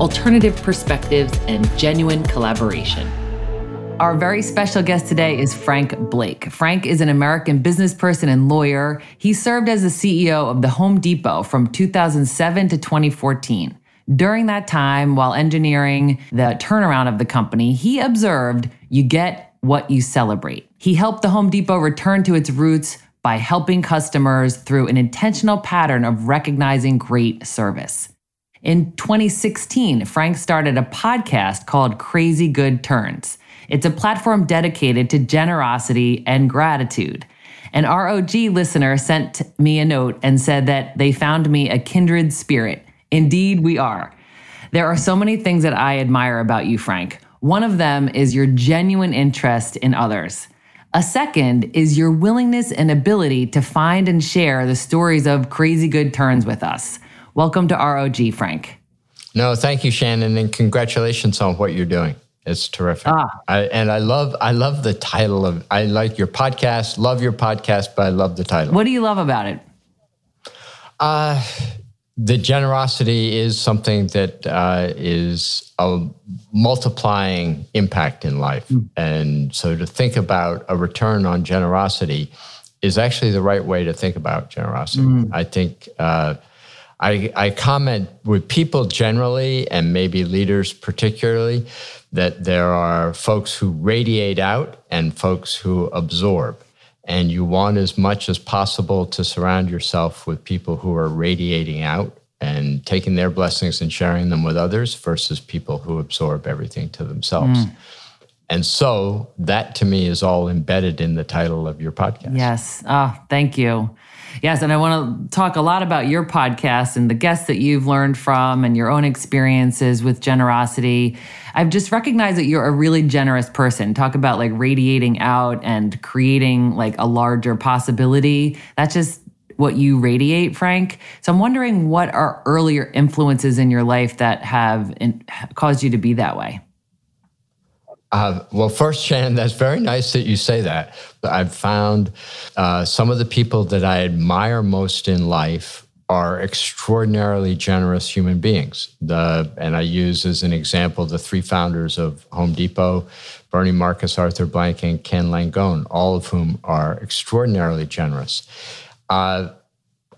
alternative perspectives, and genuine collaboration. Our very special guest today is Frank Blake. Frank is an American business person and lawyer. He served as the CEO of the Home Depot from 2007 to 2014. During that time, while engineering the turnaround of the company, he observed you get what you celebrate. He helped the Home Depot return to its roots by helping customers through an intentional pattern of recognizing great service. In 2016, Frank started a podcast called Crazy Good Turns. It's a platform dedicated to generosity and gratitude. An ROG listener sent me a note and said that they found me a kindred spirit. Indeed, we are. There are so many things that I admire about you, Frank. One of them is your genuine interest in others. A second is your willingness and ability to find and share the stories of crazy good turns with us. Welcome to ROG, Frank. No, thank you, Shannon, and congratulations on what you're doing. It's terrific. Ah. I, and I love I love the title of I like your podcast, love your podcast, but I love the title. What do you love about it? Uh, the generosity is something that uh, is a multiplying impact in life. And so to think about a return on generosity is actually the right way to think about generosity. I think uh, I, I comment with people generally and maybe leaders particularly that there are folks who radiate out and folks who absorb. And you want as much as possible to surround yourself with people who are radiating out and taking their blessings and sharing them with others versus people who absorb everything to themselves. Mm. And so that to me is all embedded in the title of your podcast. Yes. Oh, thank you. Yes. And I want to talk a lot about your podcast and the guests that you've learned from and your own experiences with generosity. I've just recognized that you're a really generous person. Talk about like radiating out and creating like a larger possibility. That's just what you radiate, Frank. So I'm wondering what are earlier influences in your life that have in, caused you to be that way? Uh, well, first, Shannon, that's very nice that you say that. I've found uh, some of the people that I admire most in life are extraordinarily generous human beings. The, and I use as an example the three founders of Home Depot Bernie Marcus, Arthur Blank, and Ken Langone, all of whom are extraordinarily generous. Uh,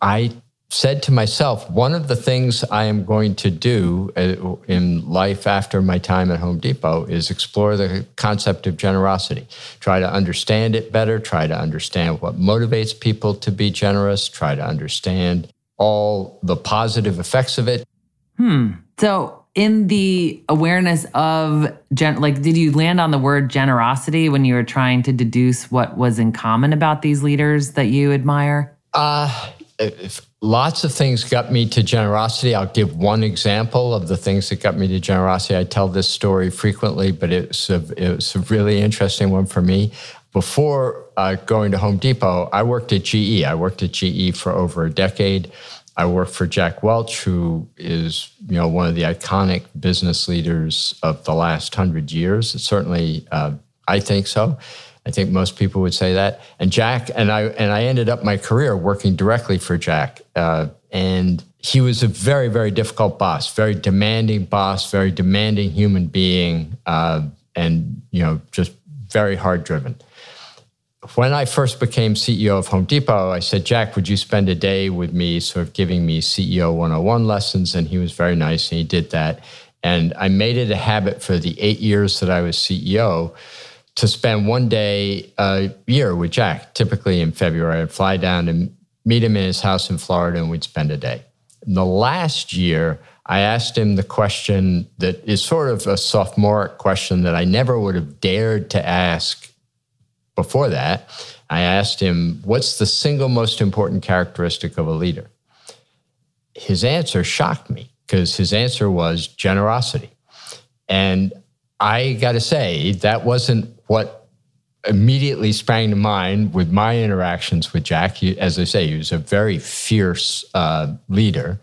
I said to myself, one of the things I am going to do uh, in life after my time at Home Depot is explore the concept of generosity, try to understand it better, try to understand what motivates people to be generous, try to understand all the positive effects of it. Hmm. So, in the awareness of gen- like, did you land on the word generosity when you were trying to deduce what was in common about these leaders that you admire? Uh, if lots of things got me to generosity. I'll give one example of the things that got me to generosity. I tell this story frequently, but it's a, it's a really interesting one for me. Before uh, going to Home Depot, I worked at GE. I worked at GE for over a decade. I worked for Jack Welch, who is you know one of the iconic business leaders of the last hundred years. Certainly, uh, I think so. I think most people would say that. And Jack and I and I ended up my career working directly for Jack. Uh, and he was a very very difficult boss, very demanding boss, very demanding human being, uh, and you know just very hard driven. When I first became CEO of Home Depot, I said, Jack, would you spend a day with me, sort of giving me CEO 101 lessons? And he was very nice and he did that. And I made it a habit for the eight years that I was CEO to spend one day a year with Jack. Typically in February, I'd fly down and meet him in his house in Florida and we'd spend a day. In the last year, I asked him the question that is sort of a sophomoric question that I never would have dared to ask before that. I asked him, What's the single most important characteristic of a leader? His answer shocked me because his answer was generosity. And I got to say, that wasn't what immediately sprang to mind with my interactions with Jack. He, as I say, he was a very fierce uh, leader.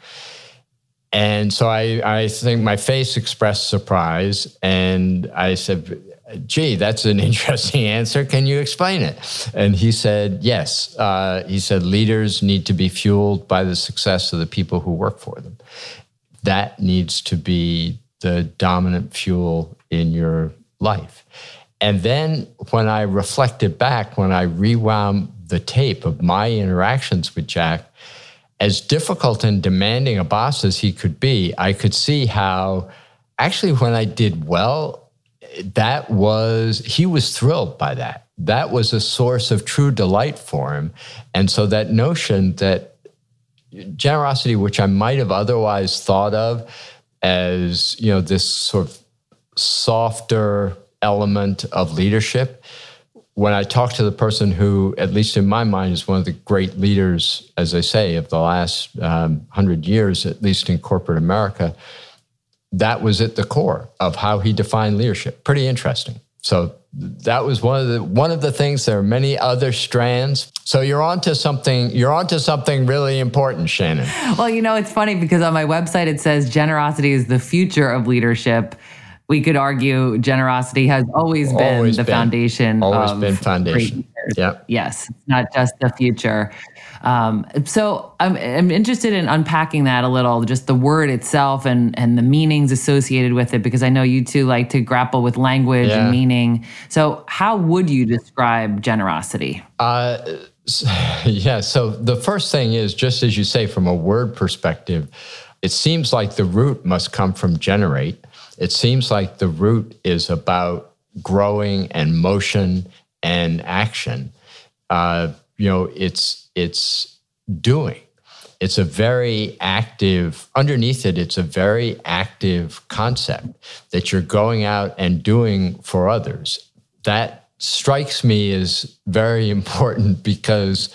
And so I, I think my face expressed surprise. And I said, gee, that's an interesting answer. Can you explain it? And he said, yes. Uh, he said, leaders need to be fueled by the success of the people who work for them. That needs to be the dominant fuel in your life. And then when I reflected back, when I rewound the tape of my interactions with Jack, as difficult and demanding a boss as he could be, I could see how actually when I did well, that was, he was thrilled by that. That was a source of true delight for him. And so that notion that generosity, which I might have otherwise thought of as, you know, this sort of softer element of leadership, when I talk to the person who, at least in my mind, is one of the great leaders, as I say, of the last um, hundred years, at least in corporate America, that was at the core of how he defined leadership. Pretty interesting. So that was one of the one of the things. There are many other strands. So you're onto something. You're onto something really important, Shannon. Well, you know, it's funny because on my website it says generosity is the future of leadership we could argue generosity has always been Always the been. foundation. Always of been foundation. Yep. Yes, it's not just the future. Um, so I'm, I'm interested in unpacking that a little, just the word itself and and the meanings associated with it, because I know you two like to grapple with language Yeah. and meaning. So how would you describe generosity? Uh, yeah. So the first thing is, just as you say, from a word perspective, it seems like the root must come from generate. It seems like the root is about growing and motion and action. Uh, you know, it's it's doing. It's a very active, underneath it, it's a very active concept that you're going out and doing for others. That strikes me as very important because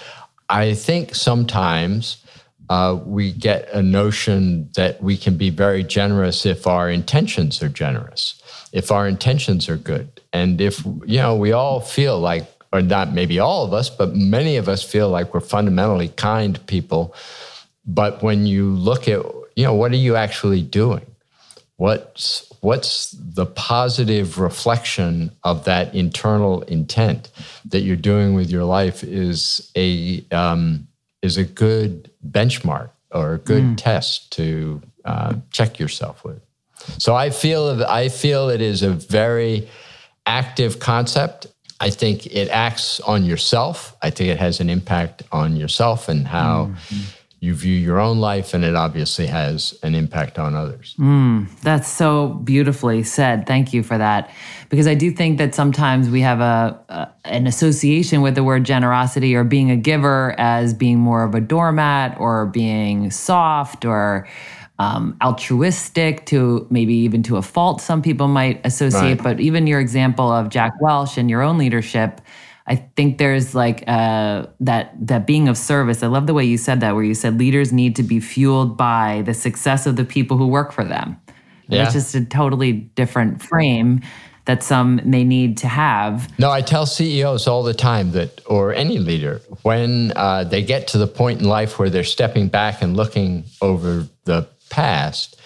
I think sometimes uh, we get a notion that we can be very generous if our intentions are generous, if our intentions are good. And if, you know, we all feel like, or not maybe all of us, but many of us feel like we're fundamentally kind people. But when you look at, you know, what are you actually doing? What's what's the positive reflection of that internal intent that you're doing with your life is a um, is a good benchmark or a good test to uh, check yourself with. So I feel I feel it is a very active concept. I think it acts on yourself. I think it has an impact on yourself and how you view your own life, and it obviously has an impact on others. That's so beautifully said. Thank you for that. Because I do think that sometimes we have a, a an association with the word generosity or being a giver as being more of a doormat or being soft or um, altruistic to maybe even to a fault. Some people might associate, Right. but even your example of Jack Welch and your own leadership. I think there's like uh, that that being of service. I love the way you said that, where you said leaders need to be fueled by the success of the people who work for them. Yeah. It's just a totally different frame that some may need to have. No, I tell CEOs all the time that, or any leader, when uh, they get to the point in life where they're stepping back and looking over the past,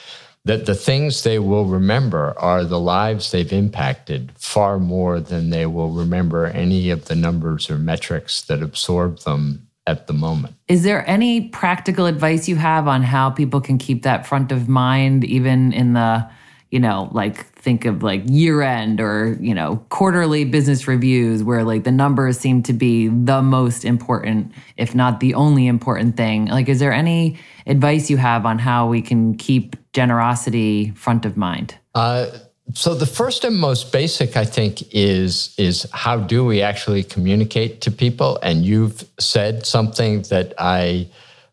that the things they will remember are the lives they've impacted far more than they will remember any of the numbers or metrics that absorb them at the moment. Is there any practical advice you have on how people can keep that front of mind, even in the, you know, like think of like year end or, you know, quarterly business reviews where like the numbers seem to be the most important, if not the only important thing? Like, is there any advice you have on how we can keep generosity front of mind? Uh, so the first and most basic, I think, is is how do we actually communicate to people? And you've said something that I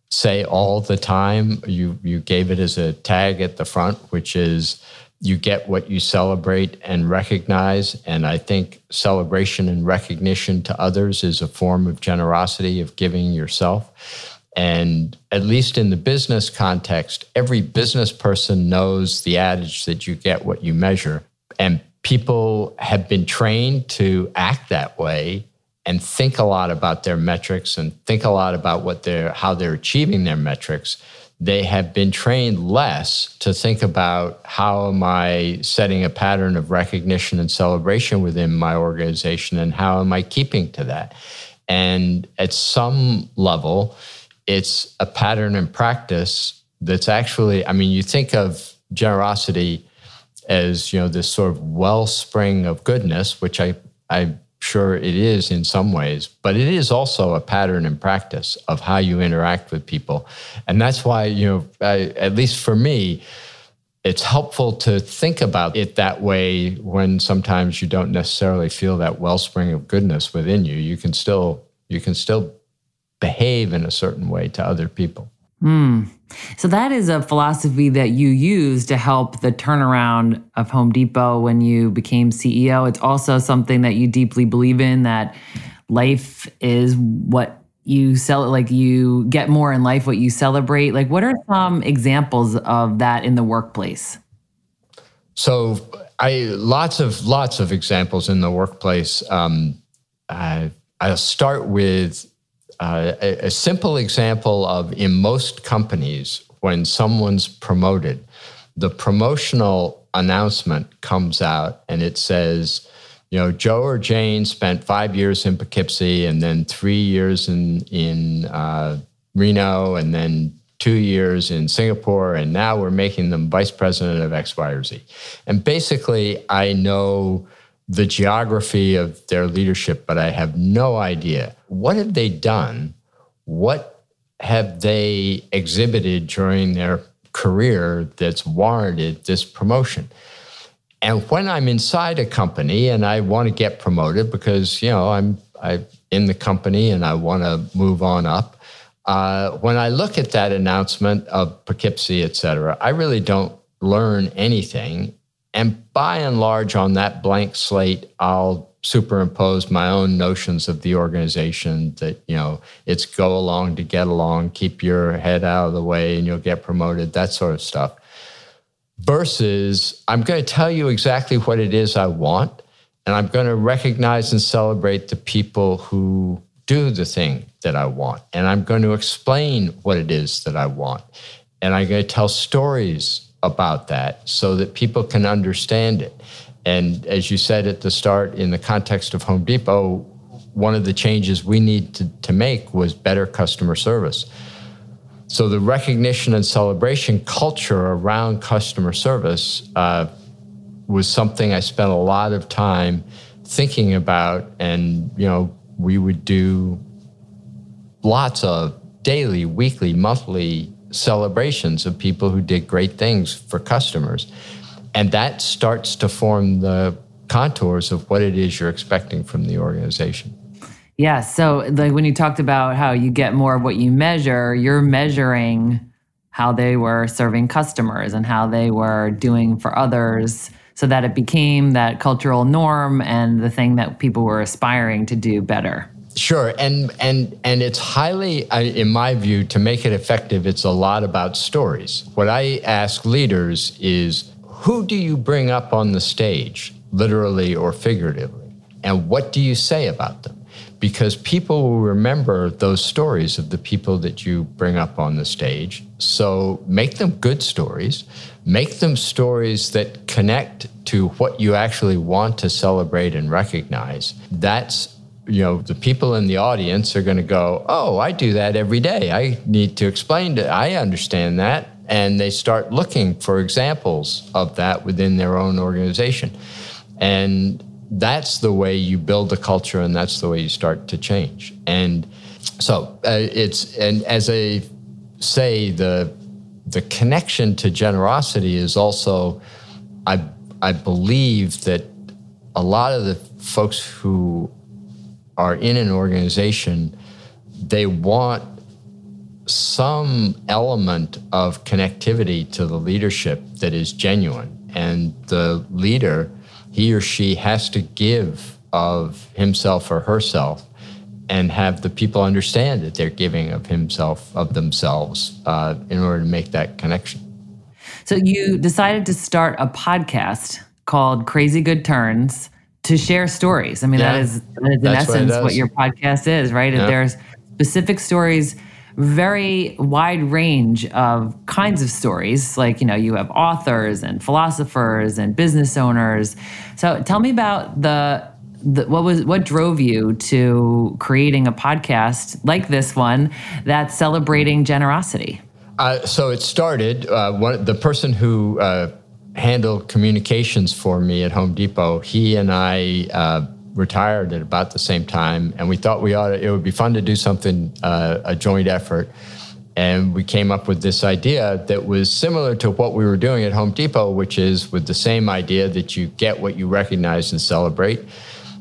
say all the time. You you gave it as a tag at the front, which is you get what you celebrate and recognize. And I think celebration and recognition to others is a form of generosity of giving yourself. And at least in the business context, every business person knows the adage that you get what you measure. And people have been trained to act that way and think a lot about their metrics and think a lot about what they're how they're achieving their metrics they have been trained less to think about how am I setting a pattern of recognition and celebration within my organization and how am I keeping to that. And at some level, it's a pattern and practice that's actually, I mean, you think of generosity as, you know, this sort of wellspring of goodness, which I, I'm sure it is in some ways, but it is also a pattern and practice of how you interact with people. And that's why, you know, I, at least for me, it's helpful to think about it that way when sometimes you don't necessarily feel that wellspring of goodness within you. You can still you can still behave in a certain way to other people. Hmm. So that is a philosophy that you use to help the turnaround of Home Depot when you became CEO. It's also something that you deeply believe in that life is what you sell it like you get more in life what you celebrate. Like what are some examples of that in the workplace? So I lots of lots of examples in the workplace. Um, I, I'll start with a, a simple example of in most companies, when someone's promoted, the promotional announcement comes out and it says, you know, Joe or Jane spent five years in Poughkeepsie and then three years in in uh, Reno and then two years in Singapore, and now we're making them vice president of X, Y, or Z. And basically, I know the geography of their leadership, but I have no idea. What have they done? What have they exhibited during their career that's warranted this promotion? And when I'm inside a company and I want to get promoted because, you know, I'm I'm in the company and I want to move on up, uh, when I look at that announcement of Poughkeepsie, et cetera, I really don't learn anything and by and large, on that blank slate, I'll superimpose my own notions of the organization that, you know, it's go along to get along, keep your head out of the way and you'll get promoted, that sort of stuff. Versus, I'm going to tell you exactly what it is I want, and I'm going to recognize and celebrate the people who do the thing that I want. And I'm going to explain what it is that I want. And I'm going to tell stories about that so that people can understand it. And as you said at the start, in the context of Home Depot, one of the changes we need to, to make was better customer service. So the recognition and celebration culture around customer service uh, was something I spent a lot of time thinking about, and you know we would do lots of daily, weekly, monthly celebrations of people who did great things for customers. And that starts to form the contours of what it is you're expecting from the organization. Yeah. So, like when you talked about how you get more of what you measure, you're measuring how they were serving customers and how they were doing for others so that it became that cultural norm and the thing that people were aspiring to do better. Sure, and and and it's highly, in my view, to make it effective. It's a lot about stories. What I ask leaders is, who do you bring up on the stage, literally or figuratively, and what do you say about them? Because people will remember those stories of the people that you bring up on the stage. So make them good stories, make them stories that connect to what you actually want to celebrate and recognize. That's you know the people in the audience are going to go oh i do that every day. I need to explain to i understand that. And they start looking for examples of that within their own organization. And that's the way you build a culture and that's the way you start to change. And so uh, it's and as i say the the connection to generosity is also i i believe that a lot of the folks who are in an organization, they want some element of connectivity to the leadership that is genuine. And the leader, he or she has to give of himself or herself and have the people understand that they're giving of himself, of themselves, uh, in order to make that connection. So you decided to start a podcast called Crazy Good Turns to share stories. I mean, Yeah. that is, that is in That's what essence what, does. your podcast is, right? Yeah. There's specific stories, very wide range of kinds of stories. Like, you know, you have authors and philosophers and business owners. So tell me about the, the what was what drove you to creating a podcast like this one that's celebrating generosity? Uh, so it started. Uh, one, the person who uh, handled communications for me at Home Depot, he and I uh, retired at about the same time, and we thought we ought. To, it would be fun to do something, uh, a joint effort, and we came up with this idea that was similar to what we were doing at Home Depot, which is with the same idea that you get what you recognize and celebrate.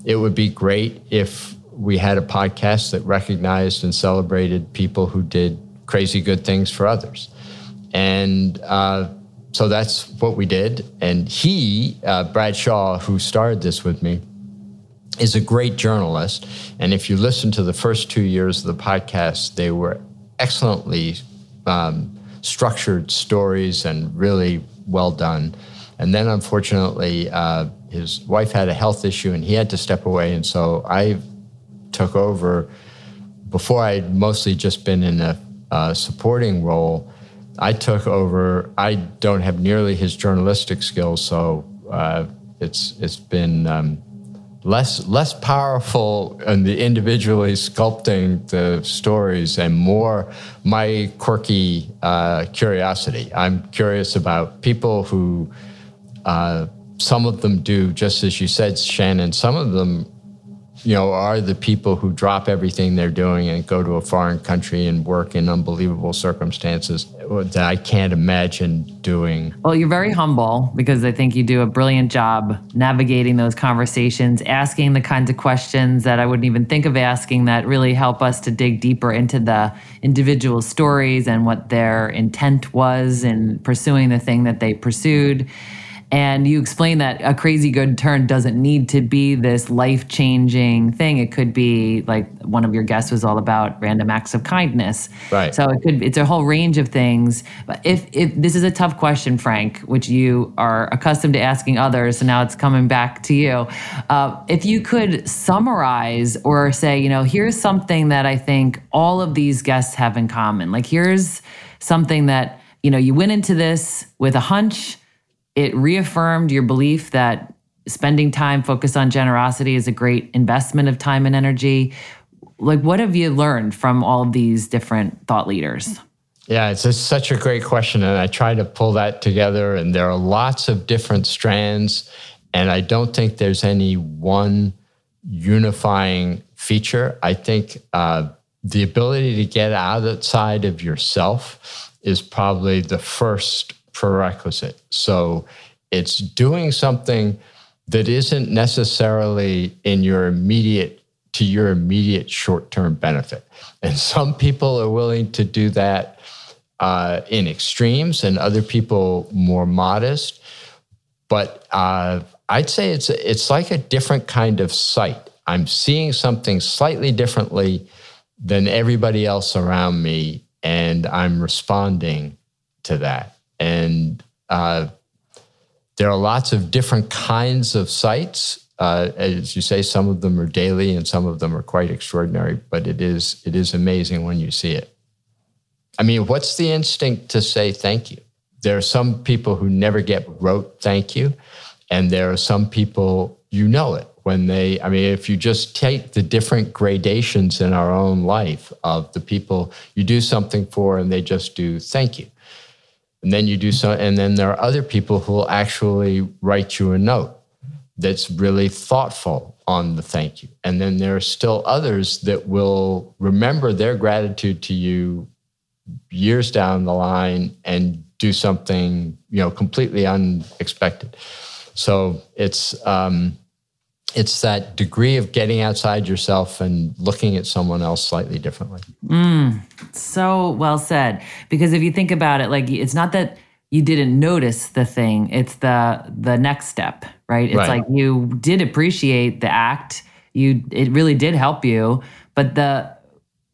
It would be great if we had a podcast that recognized and celebrated people who did crazy good things for others. And uh, so that's what we did. And he, uh, Brad Shaw, who started this with me, is a great journalist. And if you listen to the first two years of the podcast, they were excellently um, structured stories and really well done. And then, unfortunately, uh, his wife had a health issue and he had to step away. And so I took over before I'd mostly just been in a uh, supporting role. I took over. I don't have nearly his journalistic skills, so uh, it's it's been um, less less powerful in the individually sculpting the stories and more my quirky uh, curiosity. I'm curious about people who uh, some of them do just as you said, Shannon. Some of them you know, are the people who drop everything they're doing and go to a foreign country and work in unbelievable circumstances that I can't imagine doing. Well, you're very humble because I think you do a brilliant job navigating those conversations, asking the kinds of questions that I wouldn't even think of asking that really help us to dig deeper into the individual stories and what their intent was in pursuing the thing that they pursued. And you explain that a crazy good turn doesn't need to be this life changing thing. It could be like one of your guests was all about random acts of kindness. Right. So it could it's a whole range of things. But if if this is a tough question, Frank, which you are accustomed to asking others, so now it's coming back to you. Uh, if you could summarize or say, you know, here's something that I think all of these guests have in common. Like here's something that you know you went into this with a hunch it reaffirmed your belief that spending time focused on generosity is a great investment of time and energy. Like, what have you learned from all of these different thought leaders? Yeah, it's just such a great question. And I try to pull that together. And there are lots of different strands. And I don't think there's any one unifying feature. I think uh, the ability to get outside of yourself is probably the first prerequisite. So it's doing something that isn't necessarily in your immediate to your immediate short-term benefit. And some people are willing to do that uh, in extremes, and other people more modest. But uh, I'd say it's it's like a different kind of sight. I'm seeing something slightly differently than everybody else around me, and I'm responding to that. And uh, there are lots of different kinds of sights. Uh, as you say, some of them are daily, and some of them are quite extraordinary. But it is it is amazing when you see it. I mean, what's the instinct to say thank you? There are some people who never get wrote thank you, and there are some people you know it when they. I mean, if you just take the different gradations in our own life of the people you do something for, and they just do thank you and then you do so and then there are other people who will actually write you a note that's really thoughtful on the thank you. And then there are still others that will remember their gratitude to you years down the line and do something you know completely unexpected. So it's um, it's that degree of getting outside yourself and looking at someone else slightly differently So well said. Because if you think about it, like it's not that you didn't notice the thing; it's the the next step, right? It's Right. like you did appreciate the act. You it really did help you, but the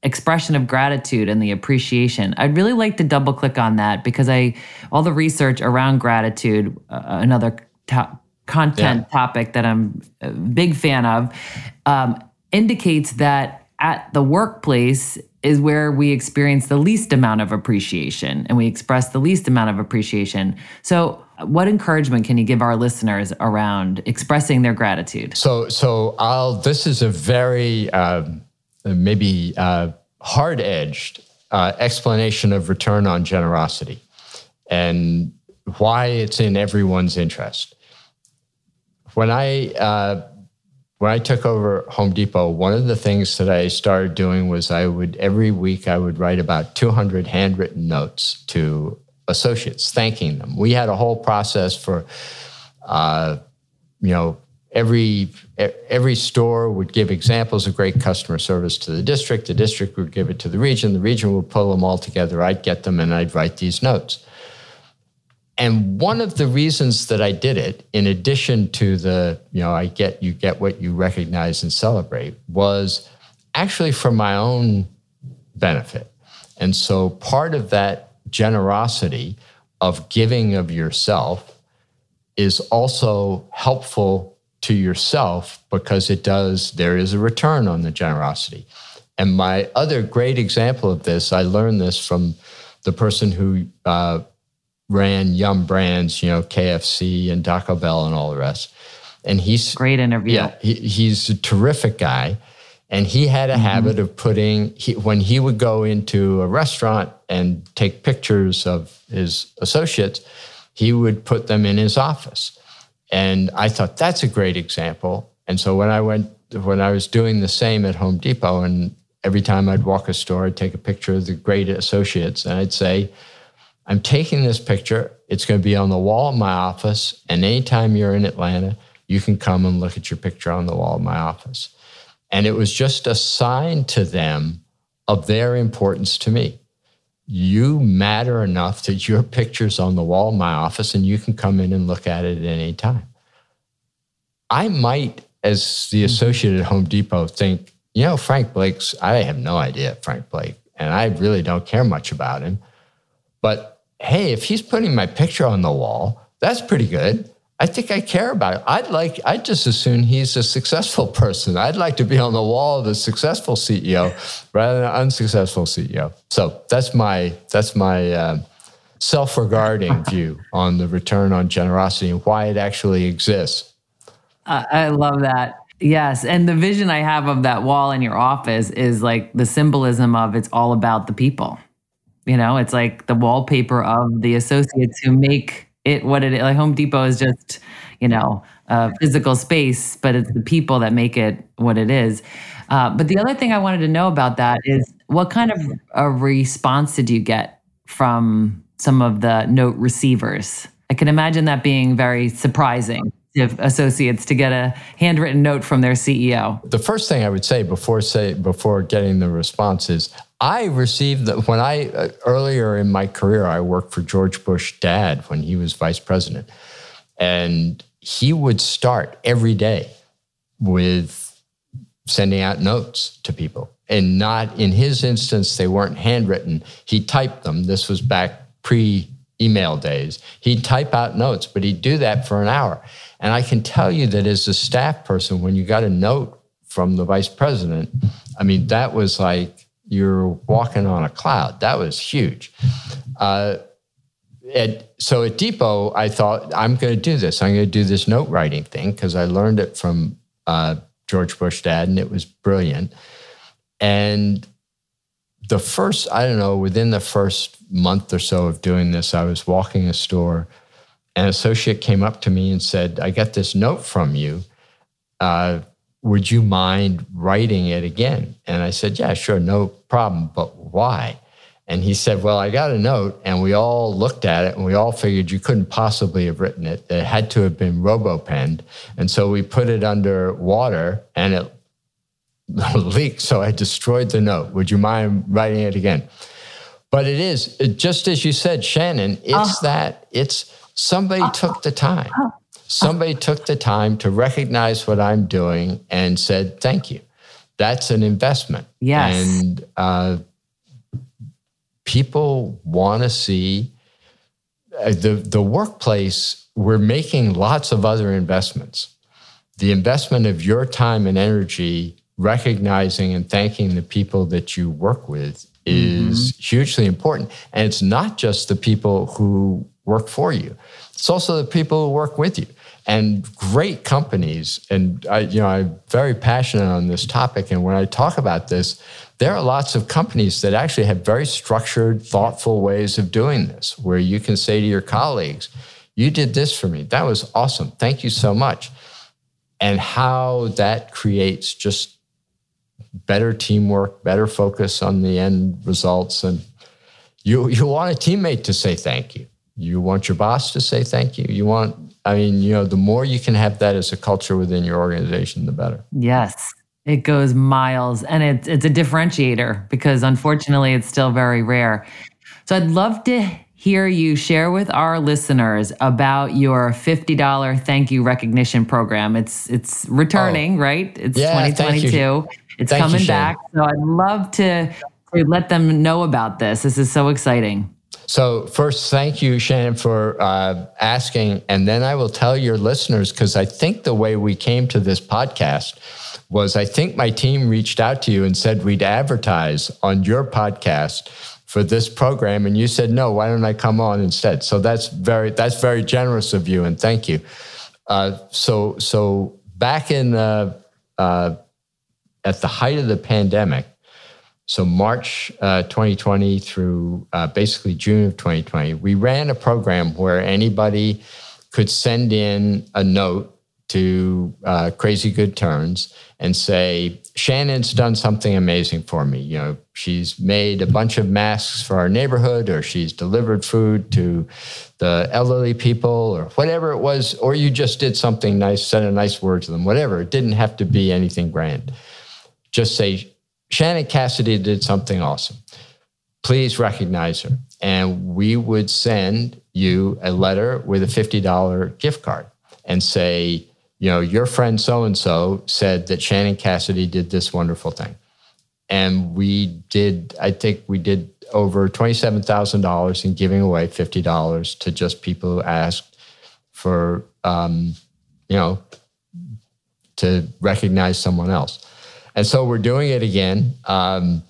expression of gratitude and the appreciation. I'd really like to double click on that because I all the research around gratitude, uh, another top content Yeah. topic that I'm a big fan of, um, indicates that at the workplace is where we experience the least amount of appreciation and we express the least amount of appreciation. So, what encouragement can you give our listeners around expressing their gratitude? So, so I'll. This is a very um, maybe uh, hard-edged uh, explanation of return on generosity, and why it's in everyone's interest. When I uh, when I took over Home Depot, one of the things that I started doing was I would every week I would write about 200 handwritten notes to associates thanking them. We had a whole process for, uh, you know, every every store would give examples of great customer service to the district. The district would give it to the region. The region would pull them all together. I'd get them and I'd write these notes. And one of the reasons that I did it, in addition to the, you know, I get you get what you recognize and celebrate, was actually for my own benefit. And so part of that generosity of giving of yourself is also helpful to yourself because it does, there is a return on the generosity. And my other great example of this, I learned this from the person who uh, ran Yum Brands, you know, KFC and Taco Bell and all the rest. And he's Great interview. yeah, he, he's a terrific guy. And he had a mm-hmm. habit of putting, he, when he would go into a restaurant and take pictures of his associates, he would put them in his office. And I thought that's a great example. And so when I went, when I was doing the same at Home Depot, and every time I'd walk a store, I'd take a picture of the great associates and I'd say, I'm taking this picture. It's going to be on the wall of my office. And anytime you're in Atlanta, you can come and look at your picture on the wall of my office. And it was just a sign to them of their importance to me. You matter enough that your picture's on the wall of my office and you can come in and look at it at any time. I might, as the mm-hmm. associate at Home Depot, think, you know, Frank Blake's, I have no idea Frank Blake, and I really don't care much about him. But hey, if he's putting my picture on the wall, that's pretty good. I think I care about it. I'd like, I'd just assume he's a successful person. I'd like to be on the wall of a successful CEO rather than an unsuccessful CEO. So that's my, that's my uh, self-regarding view on the return on generosity and why it actually exists. I I love that. Yes. And the vision I have of that wall in your office is like the symbolism of it's all about the people. You know, it's like the wallpaper of the associates who make it what it is. Like Home Depot is just, you know, a physical space, but it's the people that make it what it is. Uh, but the other thing I wanted to know about that is what kind of a response did you get from some of the note receivers? I can imagine that being very surprising to associates to get a handwritten note from their CEO. the first thing I would say before say before getting the response is I received the, when I uh, earlier in my career I worked for George Bush dad when he was vice president. And he would start every day with sending out notes to people. And not in his instance they weren't handwritten. He typed them. This was back pre email days. He'd type out notes but he'd do that for an hour. And i can tell you that as a staff person when you got a note from the vice president i mean that was like you're walking on a cloud that was huge uh, at, so at Depot, I thought I'm going to do this. I'm going to do this note writing thing because I learned it from uh, George Bush dad, and it was brilliant. And the first, I don't know, within the first month or so of doing this, I was walking a store. An associate came up to me and said, "I got this note from you. Uh, would you mind writing it again?" And I said, "Yeah, sure, no problem. But why?" And he said, Well, I got a note, and we all looked at it and we all figured you couldn't possibly have written it. It had to have been robopenned. And so we put it under water and it leaked. So I destroyed the note. Would you mind writing it again? But it is, it- just as you said, Shannon, it's uh-huh. that, it's somebody uh-huh. took the time. Uh-huh. Somebody took the time to recognize what I'm doing and said, Thank you. That's an investment. Yes. And, uh, people want to see uh, the the workplace we're making lots of other investments. The investment of your time and energy recognizing and thanking the people that you work with is mm-hmm. hugely important. And it's not just the people who work for you. It's also the people who work with you. And great companies, and I, you know, I'm very passionate on this topic. And when I talk about this, there are lots of companies that actually have very structured, thoughtful ways of doing this, where you can say to your colleagues, You did this for me. That was awesome. Thank you so much. And how that creates just better teamwork, better focus on the end results. And you, you want a teammate to say thank you. You want your boss to say thank you. You want, I mean, you know, the more you can have that as a culture within your organization, the better. Yes. It goes miles and it's it's a differentiator because unfortunately it's still very rare. So I'd love to hear you share with our listeners about your $50 thank you recognition program. It's it's returning, oh. right? It's yeah, 2022. It's thank coming you, back. So I'd love to, to let them know about this. This is so exciting. So, first, thank you, Shannon, for uh, asking. And then I will tell your listeners, because I think the way we came to this podcast was I think my team reached out to you and said we'd advertise on your podcast for this program. And you said, no, why don't I come on instead? So that's very, that's very generous of you. And thank you. Uh, so, so back in, the uh, at the height of the pandemic, so March uh, 2020 through uh, basically June of 2020, we ran a program where anybody could send in a note to uh, Crazy Good Turns and say, Shannon's done something amazing for me. You know, she's made a bunch of masks for our neighborhood, or she's delivered food to the elderly people, or whatever it was, or you just did something nice, said a nice word to them, whatever. It didn't have to be anything grand. Just say, Shannon Cassidy did something awesome. Please recognize her. And we would send you a letter with a $50 gift card and say, you know, your friend so and so said that Shannon Cassidy did this wonderful thing. And we did, I think we did over $27,000 in giving away $50 to just people who asked for, um, you know, to recognize someone else. And so we're doing it again. Um,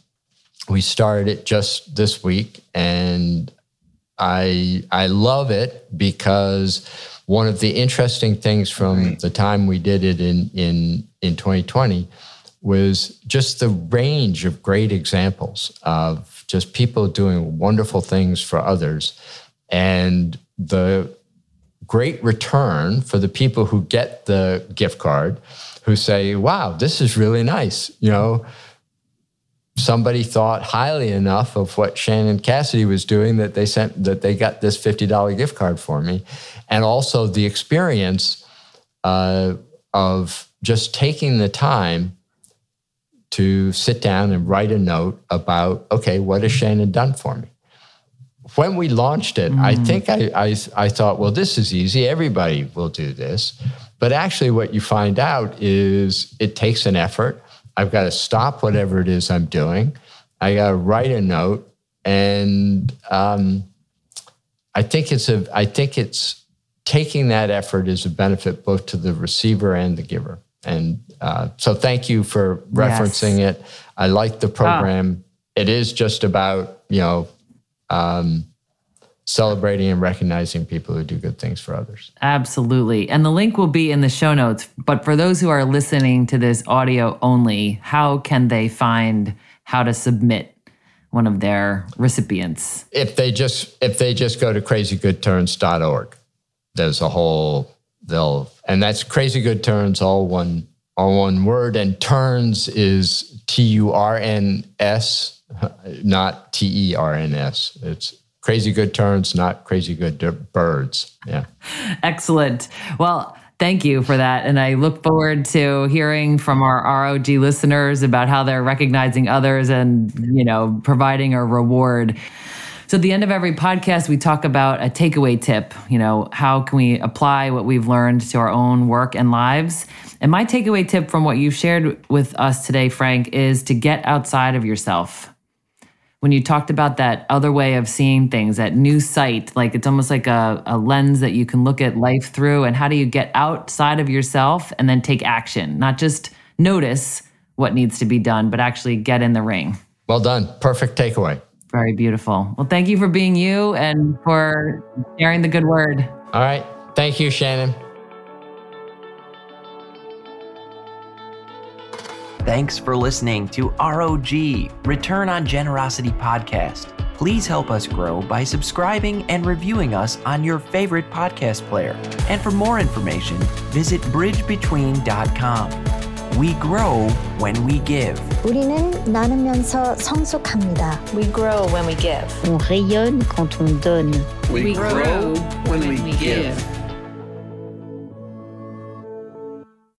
we started it just this week, and I I love it because one of the interesting things from the time we did it in in in 2020 was just the range of great examples of just people doing wonderful things for others and the great return for the people who get the gift card who say, wow, this is really nice. You know, somebody thought highly enough of what Shannon Cassidy was doing that they sent that they got this $50 gift card for me. And also the experience uh, of just taking the time to sit down and write a note about, okay, what has Shannon done for me? When we launched it, mm. I think I, I, I thought, well, this is easy. Everybody will do this. But actually, what you find out is it takes an effort. I've got to stop whatever it is I'm doing. I got to write a note, and um, I think it's a. I think it's taking that effort is a benefit both to the receiver and the giver. And uh, so, thank you for referencing yes. it. I like the program. Ah. It is just about you know. Um, celebrating and recognizing people who do good things for others. Absolutely. And the link will be in the show notes. But for those who are listening to this audio only, how can they find how to submit one of their recipients? If they just if they just go to crazygoodturns.org, there's a whole they'll and that's crazy good turns all one all one word and turns is T U R N S not T E R N S. It's crazy good turns, not crazy good birds. Yeah. Excellent. Well, thank you for that. And I look forward to hearing from our ROG listeners about how they're recognizing others and, you know, providing a reward. So at the end of every podcast, we talk about a takeaway tip. You know, how can we apply what we've learned to our own work and lives? And my takeaway tip from what you've shared with us today, Frank, is to get outside of yourself when you talked about that other way of seeing things, that new sight, like it's almost like a, a lens that you can look at life through. And how do you get outside of yourself and then take action, not just notice what needs to be done, but actually get in the ring? Well done. Perfect takeaway. Very beautiful. Well, thank you for being you and for sharing the good word. All right. Thank you, Shannon. Thanks for listening to ROG, Return on Generosity Podcast. Please help us grow by subscribing and reviewing us on your favorite podcast player. And for more information, visit bridgebetween.com. We grow when we give. 우리는 나누면서 성숙합니다. We grow when we give. On rayonne quand on donne. We, grow when we give.